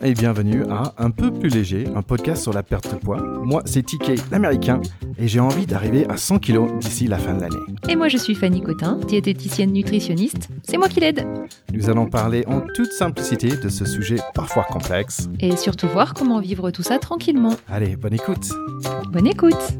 Bonjour et bienvenue à Un peu plus léger, un podcast sur la perte de poids. Moi, c'est TK, l'américain, et j'ai envie d'arriver à 100 kilos d'ici la fin de l'année. Et moi, je suis Fanny Cotin, diététicienne nutritionniste. C'est moi qui l'aide. Nous allons parler en toute simplicité de ce sujet parfois complexe. Et surtout voir comment vivre tout ça tranquillement. Allez, bonne écoute. Bonne écoute.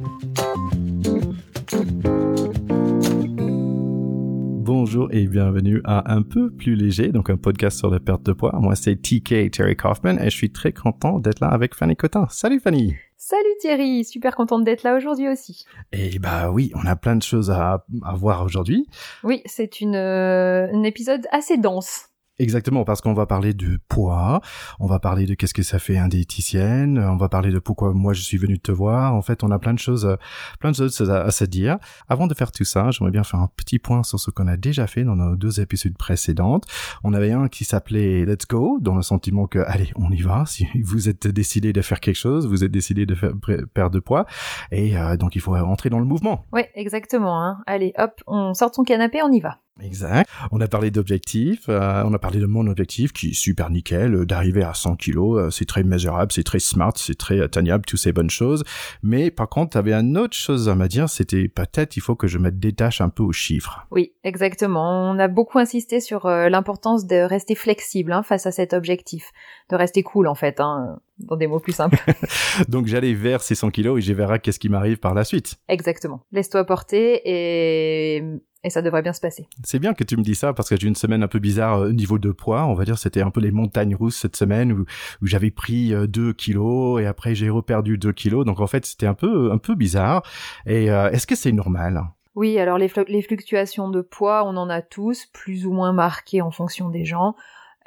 Bonjour et bienvenue à Un peu plus léger, donc un podcast sur la perte de poids. Moi, c'est TK Terry Kaufman et je suis très content d'être là avec Fanny Cotin. Salut Fanny Salut Thierry, super contente d'être là aujourd'hui aussi. Et bah oui, on a plein de choses à, à voir aujourd'hui. Oui, c'est une, euh, un épisode assez dense. Exactement, parce qu'on va parler de poids, on va parler de qu'est-ce que ça fait un diététicienne, on va parler de pourquoi moi je suis venu te voir. En fait, on a plein de choses, plein de choses à, se dire. Avant de faire tout ça, j'aimerais bien faire un petit point sur ce qu'on a déjà fait dans nos deux épisodes précédentes. On avait un qui s'appelait Let's Go, dans le sentiment que allez, on y va. Si vous êtes décidé de faire quelque chose, vous êtes décidé de faire perdre de poids, et euh, donc il faut rentrer dans le mouvement. Oui, exactement. Hein. Allez, hop, on sort son canapé, on y va. Exact. On a parlé d'objectifs, euh, on a parlé de mon objectif qui est super nickel, euh, d'arriver à 100 kilos, euh, c'est très mesurable, c'est très smart, c'est très atteignable, toutes ces bonnes choses. Mais par contre, tu avais une autre chose à me dire, c'était peut-être il faut que je me détache un peu aux chiffres. Oui, exactement. On a beaucoup insisté sur l'importance de rester flexible hein, face à cet objectif, de rester cool en fait. Hein dans des mots plus simples. Donc j'allais vers ces 100 kilos et je verrai qu'est-ce qui m'arrive par la suite. Exactement. Laisse-toi porter et et ça devrait bien se passer. C'est bien que tu me dis ça parce que j'ai une semaine un peu bizarre au niveau de poids. On va dire c'était un peu les montagnes russes cette semaine où, où j'avais pris 2 euh, kilos et après j'ai reperdu 2 kilos. Donc en fait c'était un peu un peu bizarre. Et euh, est-ce que c'est normal? Oui, alors les, les fluctuations de poids, on en a tous, plus ou moins marquées en fonction des gens.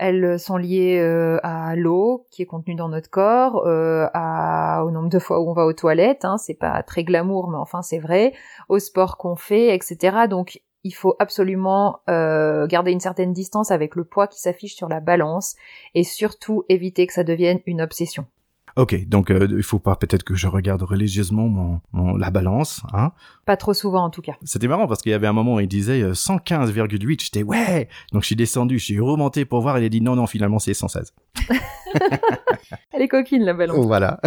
Elles sont liées euh, à l'eau qui est contenue dans notre corps, euh, au nombre de fois où on va aux toilettes. Hein, c'est pas très glamour, mais enfin c'est vrai. Au sport qu'on fait, etc. Donc il faut absolument euh, garder une certaine distance avec le poids qui s'affiche sur la balance et surtout éviter que ça devienne une obsession. Ok, donc euh, il faut pas peut-être que je regarde religieusement mon, la balance, hein Pas trop souvent en tout cas. C'était marrant parce qu'il y avait un moment où il disait 115,8, euh, j'étais ouais, donc je suis descendu, je suis remonté pour voir, il a dit non non finalement c'est 116. Elle est coquine la balance. Voilà.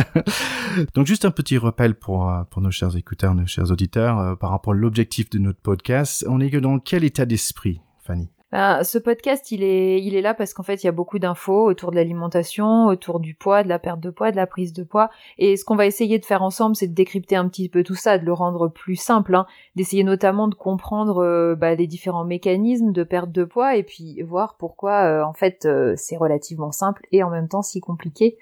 donc juste un petit rappel pour euh, pour nos chers écouteurs, nos chers auditeurs par rapport à l'objectif de notre podcast, on est que dans quel état d'esprit, Fanny? Bah, ce podcast, il est, il est là parce qu'en fait, il y a beaucoup d'infos autour de l'alimentation, autour du poids, de la perte de poids, de la prise de poids. Et ce qu'on va essayer de faire ensemble, c'est de décrypter un petit peu tout ça, de le rendre plus simple, hein, d'essayer notamment de comprendre euh, bah, les différents mécanismes de perte de poids et puis voir pourquoi, euh, en fait, euh, c'est relativement simple et en même temps si compliqué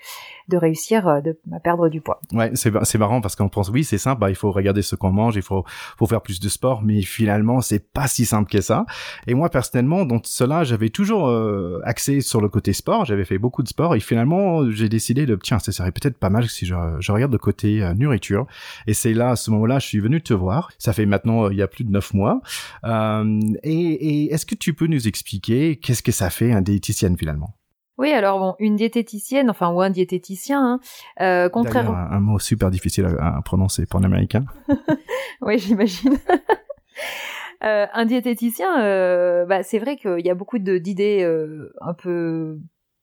de réussir de, à perdre du poids. Ouais, c'est marrant parce qu'on pense oui, c'est simple, bah, il faut regarder ce qu'on mange, il faut, faut faire plus de sport, mais finalement, c'est pas si simple que ça. Et moi, personnellement dans cela, j'avais toujours euh, axé sur le côté sport. J'avais fait beaucoup de sport et finalement, j'ai décidé de tiens, ça serait peut-être pas mal si je, regarde le côté euh, nourriture. Et c'est là, à ce moment-là, je suis venu te voir. Ça fait maintenant il y a plus de neuf mois. Euh, et, est-ce que tu peux nous expliquer qu'est-ce que ça fait un diététicienne finalement? Oui, alors bon, une diététicienne, enfin ou un diététicien, hein, contrairement. Un, un, mot super difficile à, à prononcer pour un américain. oui, j'imagine. Euh, un diététicien, euh, bah, c'est vrai qu'il y a beaucoup d'idées euh, un peu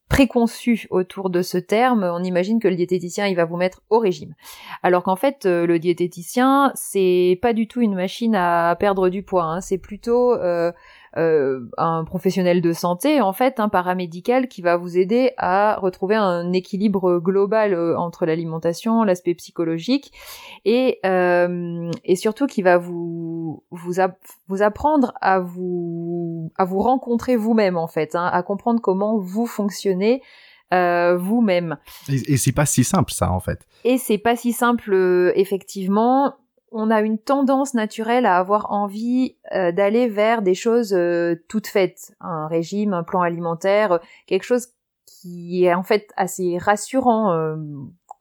préconçues autour de ce terme. On imagine que le diététicien, il va vous mettre au régime. Alors qu'en fait, le diététicien, c'est pas du tout une machine à perdre du poids. Hein. C'est plutôt euh, un professionnel de santé, en fait, un paramédical qui va vous aider à retrouver un équilibre global euh, entre l'alimentation, l'aspect psychologique, et, euh, et surtout qui va vous vous, vous apprendre à vous à vous rencontrer vous-même en fait, hein, à comprendre comment vous fonctionnez. Euh, vous-même. Et, et c'est pas si simple ça en fait. Et c'est pas si simple euh, effectivement on a une tendance naturelle à avoir envie euh, d'aller vers des choses euh, toutes faites, un régime, un plan alimentaire, quelque chose qui est en fait assez rassurant euh,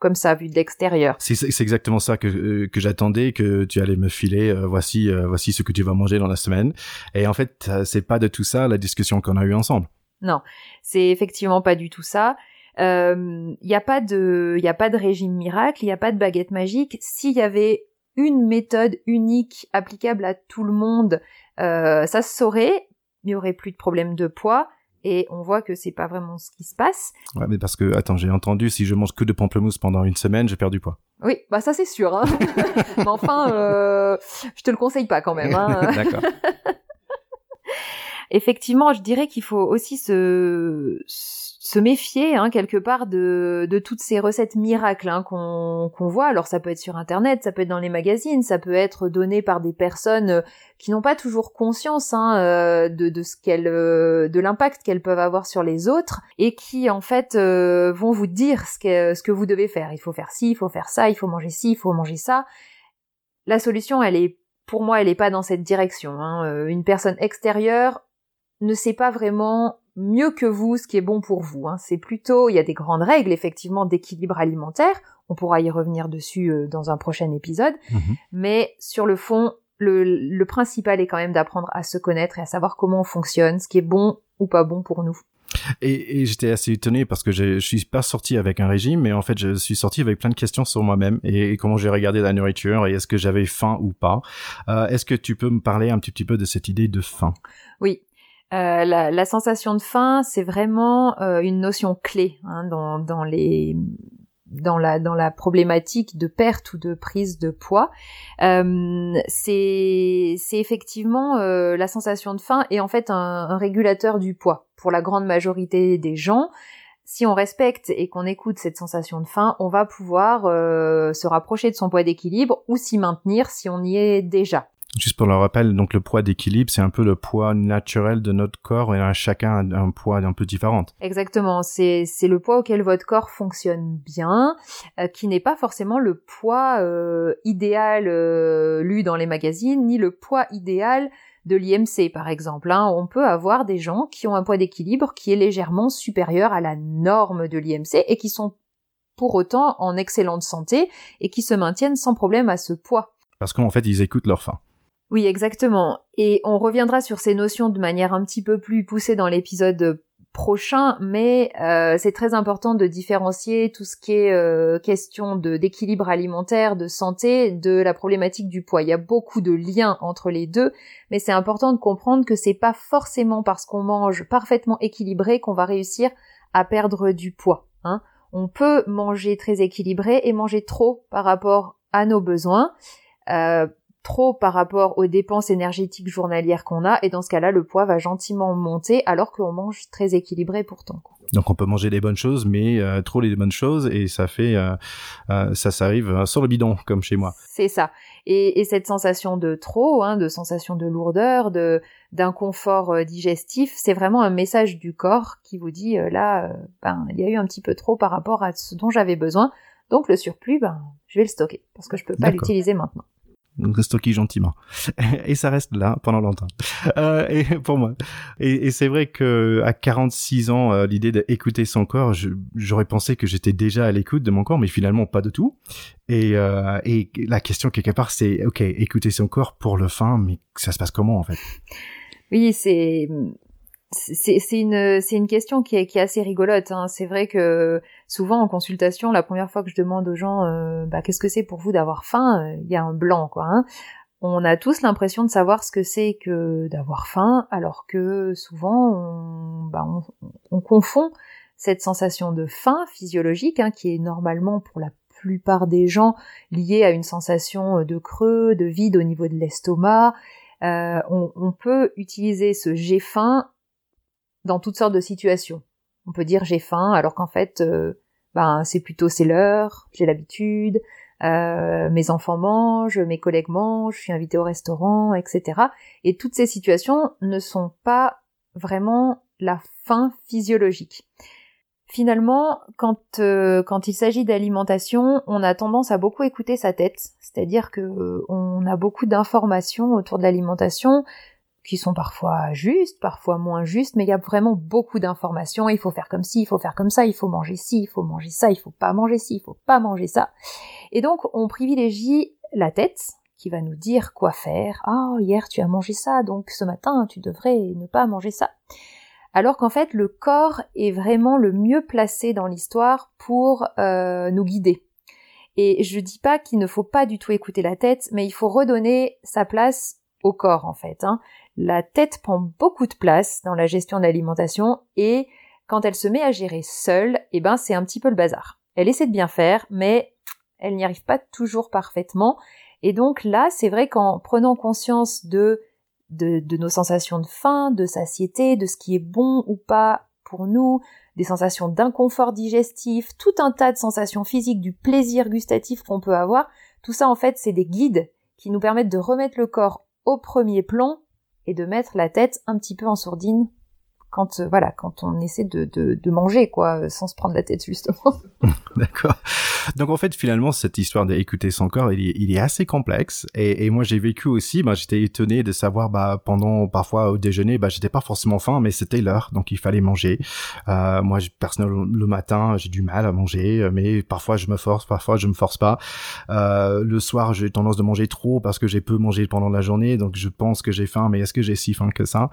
comme ça vu de l'extérieur. C'est exactement ça que, que j'attendais que tu allais me filer. voici voici ce que tu vas manger dans la semaine. Et en fait, c'est pas de tout ça la discussion qu'on a eue ensemble. Non, c'est effectivement pas du tout ça. Il n'y a pas de, il a pas de régime miracle, il n'y a pas de baguette magique. S'il y avait une méthode unique applicable à tout le monde, euh, ça se saurait, il n'y aurait plus de problème de poids, et on voit que c'est pas vraiment ce qui se passe. Ouais, mais parce que attends, j'ai entendu si je mange que de pamplemousse pendant une semaine, j'ai perdu poids. Oui, bah ça c'est sûr. Hein. mais enfin, euh, je te le conseille pas quand même. Hein. D'accord. Effectivement, je dirais qu'il faut aussi se se méfier hein, quelque part de, de toutes ces recettes miracles hein, qu'on voit. Alors ça peut être sur internet, ça peut être dans les magazines, ça peut être donné par des personnes euh, qui n'ont pas toujours conscience hein, euh, de, de ce qu'elles, euh, de l'impact qu'elles peuvent avoir sur les autres et qui en fait vont vous dire ce que, ce que vous devez faire. Il faut faire ci, il faut faire ça, il faut manger ci, il faut manger ça. La solution, elle est pour moi, elle n'est pas dans cette direction. Hein. Une personne extérieure ne sait pas vraiment mieux que vous ce qui est bon pour vous. Hein. C'est plutôt, il y a des grandes règles effectivement d'équilibre alimentaire. On pourra y revenir dessus euh, dans un prochain épisode. Mhm. Mais sur le fond, le, principal est quand même d'apprendre à se connaître et à savoir comment on fonctionne, ce qui est bon ou pas bon pour nous. Et, j'étais assez étonné parce que je suis pas sorti avec un régime, mais en fait je suis sorti avec plein de questions sur moi-même et, comment j'ai regardé la nourriture et est-ce que j'avais faim ou pas. Euh, est-ce que tu peux me parler un petit, petit peu de cette idée de faim? Oui, euh, la, sensation de faim, c'est vraiment euh, une notion clé hein, dans, la problématique de perte ou de prise de poids. Euh, c'est effectivement la sensation de faim est en fait un, un, régulateur du poids pour la grande majorité des gens. Si on respecte et qu'on écoute cette sensation de faim, on va pouvoir se rapprocher de son poids d'équilibre ou s'y maintenir si on y est déjà. Juste pour le rappel, donc le poids d'équilibre, c'est un peu le poids naturel de notre corps et chacun a un poids un peu différent. Exactement, c'est c'est le poids auquel votre corps fonctionne bien, euh, qui n'est pas forcément le poids euh, idéal euh, lu dans les magazines, ni le poids idéal de l'IMC par exemple. Hein. On peut avoir des gens qui ont un poids d'équilibre qui est légèrement supérieur à la norme de l'IMC et qui sont pour autant en excellente santé et qui se maintiennent sans problème à ce poids. Parce qu'en fait, ils écoutent leur faim. Oui, exactement. Et on reviendra sur ces notions de manière un petit peu plus poussée dans l'épisode prochain, mais euh, c'est très important de différencier tout ce qui est euh, question d'équilibre alimentaire, de santé, de la problématique du poids. Il y a beaucoup de liens entre les deux, mais c'est important de comprendre que c'est pas forcément parce qu'on mange parfaitement équilibré qu'on va réussir à perdre du poids. Hein. On peut manger très équilibré et manger trop par rapport à nos besoins. Euh, trop par rapport aux dépenses énergétiques journalières qu'on a, et dans ce cas-là, le poids va gentiment monter alors qu'on mange très équilibré pourtant. Donc on peut manger des bonnes choses, mais euh, trop les bonnes choses, et ça fait, euh, euh, ça s'arrive sur le bidon, comme chez moi. C'est ça. Et, cette sensation de trop, hein, de sensation de lourdeur, de d'inconfort digestif, c'est vraiment un message du corps qui vous dit là, ben il y a eu un petit peu trop par rapport à ce dont j'avais besoin. Donc le surplus, ben je vais le stocker parce que je peux pas l'utiliser maintenant stocké gentiment. et ça reste là pendant longtemps. Euh, et pour moi. Et, c'est vrai que à 46 ans, euh, l'idée d'écouter son corps, j'aurais pensé que j'étais déjà à l'écoute de mon corps, mais finalement pas de tout. Et, euh, et la question quelque part, c'est ok, écouter son corps pour le fin, mais ça se passe comment en fait? Oui, c'est c'est une c'est une question qui est qui est assez rigolote. Hein. C'est vrai que souvent en consultation, la première fois que je demande aux gens, euh, bah, qu'est-ce que c'est pour vous d'avoir faim, euh, il y a un blanc quoi. Hein. On a tous l'impression de savoir ce que c'est que d'avoir faim, alors que souvent on, bah, on, confond cette sensation de faim physiologique, hein, qui est normalement pour la plupart des gens liée à une sensation de creux, de vide au niveau de l'estomac. Euh, on, on, peut utiliser ce j'ai faim dans toutes sortes de situations. On peut dire j'ai faim alors qu'en fait euh, ben c'est plutôt c'est l'heure, j'ai l'habitude, euh, mes enfants mangent, mes collègues mangent, je suis invité au restaurant, etc. Et toutes ces situations ne sont pas vraiment la faim physiologique. Finalement, quand euh, quand il s'agit d'alimentation, on a tendance à beaucoup écouter sa tête, c'est-à-dire que on a beaucoup d'informations autour de l'alimentation, qui sont parfois justes, parfois moins justes, mais il y a vraiment beaucoup d'informations. Il faut faire comme ci, il faut faire comme ça, il faut manger ci, il faut manger ça, il faut pas manger ci, il faut pas manger ça. Et donc on privilégie la tête qui va nous dire quoi faire. Ah, hier tu as mangé ça, donc ce matin tu devrais ne pas manger ça. Alors qu'en fait le corps est vraiment le mieux placé dans l'histoire pour euh, nous guider. Et je dis pas qu'il ne faut pas du tout écouter la tête, mais il faut redonner sa place au corps en fait. Hein. La tête prend beaucoup de place dans la gestion de l'alimentation et quand elle se met à gérer seule, eh ben c'est un petit peu le bazar. Elle essaie de bien faire, mais elle n'y arrive pas toujours parfaitement. Et donc là, c'est vrai qu'en prenant conscience de, de, de nos sensations de faim, de satiété, de ce qui est bon ou pas pour nous, des sensations d'inconfort digestif, tout un tas de sensations physiques, du plaisir gustatif qu'on peut avoir, tout ça en fait c'est des guides qui nous permettent de remettre le corps au premier plan et de mettre la tête un petit peu en sourdine quand euh, voilà quand on essaie de, de, manger quoi sans se prendre la tête justement. D'accord. Donc en fait finalement cette histoire d'écouter son corps il il est assez complexe. Et, moi j'ai vécu aussi bah, j'étais étonné de savoir bah pendant parfois au déjeuner bah j'étais pas forcément faim mais c'était l'heure. Donc il fallait manger. Euh, moi personnellement le matin j'ai du mal à manger mais parfois je me force parfois je me force pas. Euh, le soir j'ai tendance de manger trop parce que j'ai peu mangé pendant la journée. Donc je pense que j'ai faim mais est-ce que j'ai si faim que ça?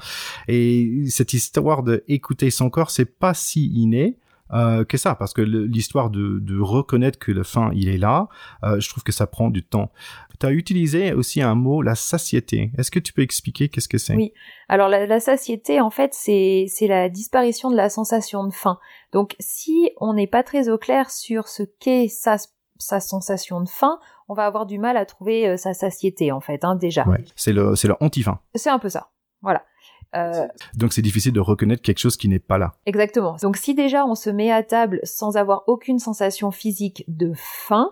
Et cette histoire de écouter son corps, c'est pas si inné. Euh, que ça, parce que l'histoire de, de, reconnaître que le faim il est là, euh, je trouve que ça prend du temps. Tu as utilisé aussi un mot, la satiété. Est-ce que tu peux expliquer qu'est-ce que c'est? Oui. Alors la, la, satiété, en fait, c'est la disparition de la sensation de faim. Donc si on n'est pas très au clair sur ce qu'est sa sa sensation de faim, on va avoir du mal à trouver euh, sa satiété en fait, hein, déjà. Ouais, c'est le le anti-faim. C'est un peu ça. Voilà. Euh, donc c'est difficile de reconnaître quelque chose qui n'est pas là. Exactement. Donc si déjà on se met à table sans avoir aucune sensation physique de faim,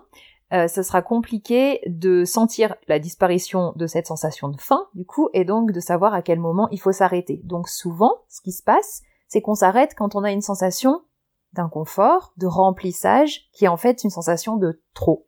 euh, ça sera compliqué de sentir la disparition de cette sensation de faim, du coup, et donc de savoir à quel moment il faut s'arrêter. Donc souvent, ce qui se passe, c'est qu'on s'arrête quand on a une sensation d'inconfort, de remplissage, qui est en fait une sensation de trop.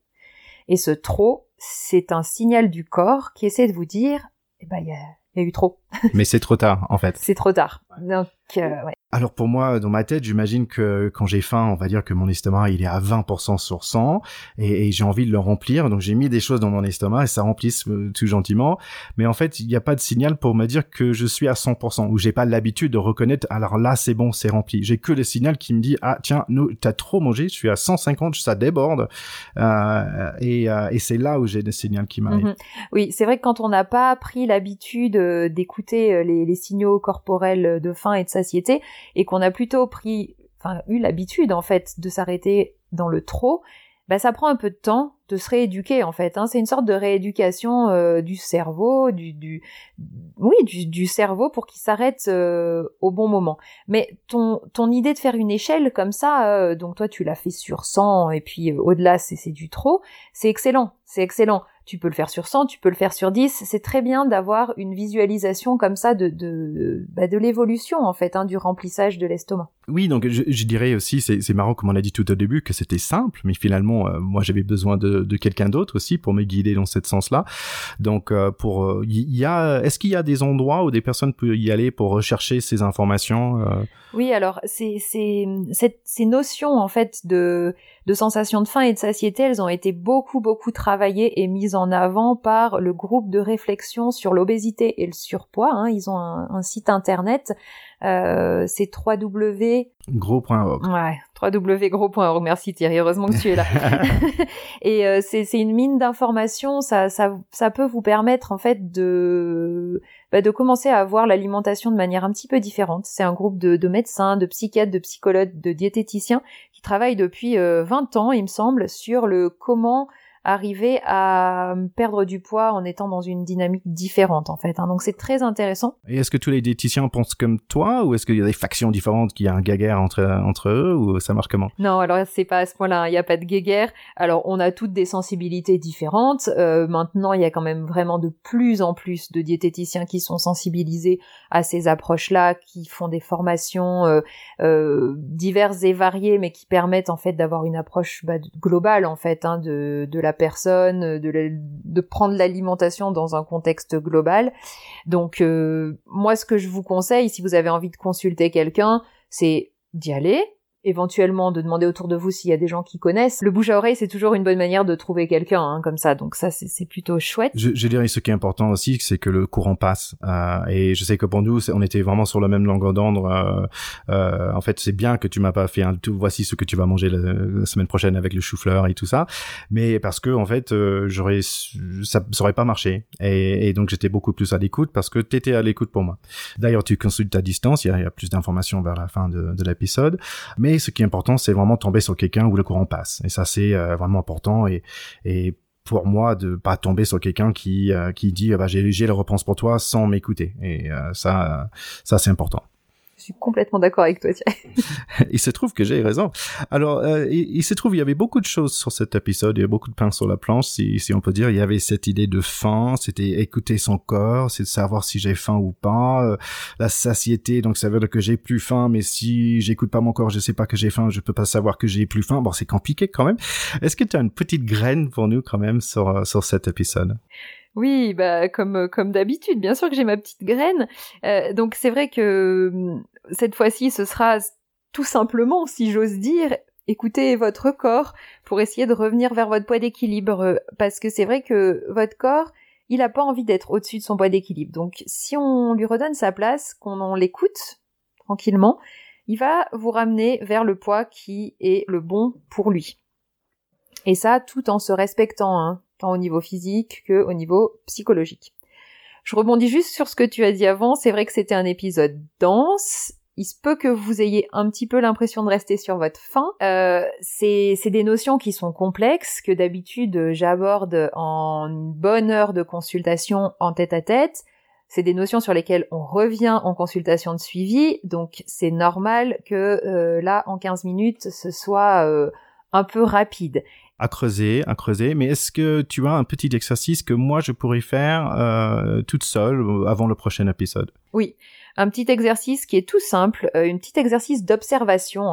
Et ce trop, c'est un signal du corps qui essaie de vous dire, eh ben, il y a, il y a eu trop. Mais c'est trop tard, en fait. C'est trop tard. Donc, euh, ouais. Alors pour moi, dans ma tête, j'imagine que quand j'ai faim, on va dire que mon estomac il est à 20% sur 100 et, et j'ai envie de le remplir. Donc j'ai mis des choses dans mon estomac et ça remplisse euh, tout gentiment. Mais en fait, il n'y a pas de signal pour me dire que je suis à 100% ou j'ai pas l'habitude de reconnaître. Alors là, c'est bon, c'est rempli. J'ai que le signal qui me dit ah tiens, nous t'as trop mangé, je suis à 150, ça déborde. Euh, et, et c'est là où j'ai le signal qui m'arrive. Mm-hmm. Oui, c'est vrai que quand on n'a pas pris l'habitude d'écouter les, les signaux corporels de faim et de et qu'on a plutôt pris, enfin eu l'habitude en fait de s'arrêter dans le trop, bah ça prend un peu de temps de se rééduquer en fait. Hein. C'est une sorte de rééducation euh, du cerveau, du, oui du, cerveau pour qu'il s'arrête euh, au bon moment. Mais ton ton idée de faire une échelle comme ça, euh, donc toi tu l'as fait sur 100 et puis au-delà c'est c'est du trop, c'est excellent, c'est excellent tu peux le faire sur 100, tu peux le faire sur 10. C'est très bien d'avoir une visualisation comme ça de de, bah l'évolution en fait, hein, du remplissage de l'estomac. Oui, donc je, je dirais aussi, c'est marrant comme on a dit tout au début que c'était simple, mais finalement euh, moi j'avais besoin de, de quelqu'un d'autre aussi pour me guider dans ce sens-là. Donc euh, pour il euh, y, a, est-ce qu'il y a des endroits où des personnes peuvent y aller pour rechercher ces informations Oui, alors c'est c'est ces notions en fait de de sensation de faim et de satiété, elles ont été beaucoup beaucoup travaillées et mises en avant par le groupe de réflexion sur l'obésité et le surpoids. Hein. Ils ont un, site internet, euh, c'est www gros.org. Ouais, www.gros.org. Merci Thierry, heureusement que tu es là. et euh, c'est une mine d'informations, ça, ça, ça peut vous permettre en fait de bah, de commencer à voir l'alimentation de manière un petit peu différente. C'est un groupe de, de, médecins, de psychiatres, de psychologues, de diététiciens qui travaillent depuis 20 euh, ans, il me semble, sur le comment arriver à perdre du poids en étant dans une dynamique différente en fait. Hein. Donc c'est très intéressant. Et est-ce que tous les diététiciens pensent comme toi ou est-ce qu'il y a des factions différentes, qu'il y a un guéguerre entre entre eux ou ça marche comment? Non, alors c'est pas à ce point-là. Hein. Il n'y a pas de guéguerre. Alors on a toutes des sensibilités différentes. Euh, maintenant, il y a quand même vraiment de plus en plus de diététiciens qui sont sensibilisés à ces approches-là, qui font des formations euh, euh, diverses et variées, mais qui permettent en fait d'avoir une approche bah, globale en fait hein, de de la personne, de, de prendre l'alimentation dans un contexte global. Donc euh, moi ce que je vous conseille, si vous avez envie de consulter quelqu'un, c'est d'y aller, éventuellement de demander autour de vous s'il y a des gens qui connaissent. Le bouche à oreille, c'est toujours une bonne manière de trouver quelqu'un hein, comme ça, donc ça c'est plutôt chouette. Je, je, dirais ce qui est important aussi, c'est que le courant passe. Euh, et je sais que pour nous, on était vraiment sur la même longueur d'onde. Euh, euh, en fait, c'est bien que tu m'as pas fait un tout. Voici ce que tu vas manger la, semaine prochaine avec le chou-fleur et tout ça, mais parce que en fait, euh, j'aurais ça, ça aurait pas marché. Et, donc j'étais beaucoup plus à l'écoute parce que t'étais à l'écoute pour moi. D'ailleurs, tu consultes à distance. Il y a, y a plus d'informations vers la fin de, de l'épisode, mais ce qui est important, c'est vraiment tomber sur quelqu'un où le courant passe. Et ça, c'est euh, vraiment important. Et, pour moi de pas tomber sur quelqu'un qui euh, qui dit bah j'ai j'ai la réponse pour toi sans m'écouter et euh, ça ça c'est important suis complètement d'accord avec toi. il se trouve que j'ai raison. Alors, euh, il, se trouve il y avait beaucoup de choses sur cet épisode, il y a beaucoup de pain sur la planche, si, si on peut dire. Il y avait cette idée de faim, c'était écouter son corps, c'est de savoir si j'ai faim ou pas. Euh, la satiété, donc ça veut dire que j'ai plus faim, mais si j'écoute pas mon corps, je sais pas que j'ai faim, je peux pas savoir que j'ai plus faim. Bon, c'est compliqué quand même. Est-ce que tu as une petite graine pour nous quand même sur, euh, sur cet épisode? Oui, bah comme comme d'habitude, bien sûr que j'ai ma petite graine. Euh, donc c'est vrai que hum, cette fois-ci, ce sera tout simplement, si j'ose dire, écoutez votre corps pour essayer de revenir vers votre poids d'équilibre, parce que c'est vrai que votre corps, il a pas envie d'être au-dessus de son poids d'équilibre. Donc si on lui redonne sa place, qu'on l'écoute tranquillement, il va vous ramener vers le poids qui est le bon pour lui. Et ça, tout en se respectant. Hein tant au niveau physique que au niveau psychologique. Je rebondis juste sur ce que tu as dit avant, c'est vrai que c'était un épisode dense, il se peut que vous ayez un petit peu l'impression de rester sur votre faim. Euh, c'est des notions qui sont complexes, que d'habitude j'aborde en une bonne heure de consultation en tête à tête. C'est des notions sur lesquelles on revient en consultation de suivi, donc c'est normal que euh, là, en 15 minutes, ce soit euh, un peu rapide à creuser, à creuser. Mais est-ce que tu as un petit exercice que moi je pourrais faire euh, toute seule euh, avant le prochain épisode? Oui, un petit exercice qui est tout simple, euh, un petit exercice d'observation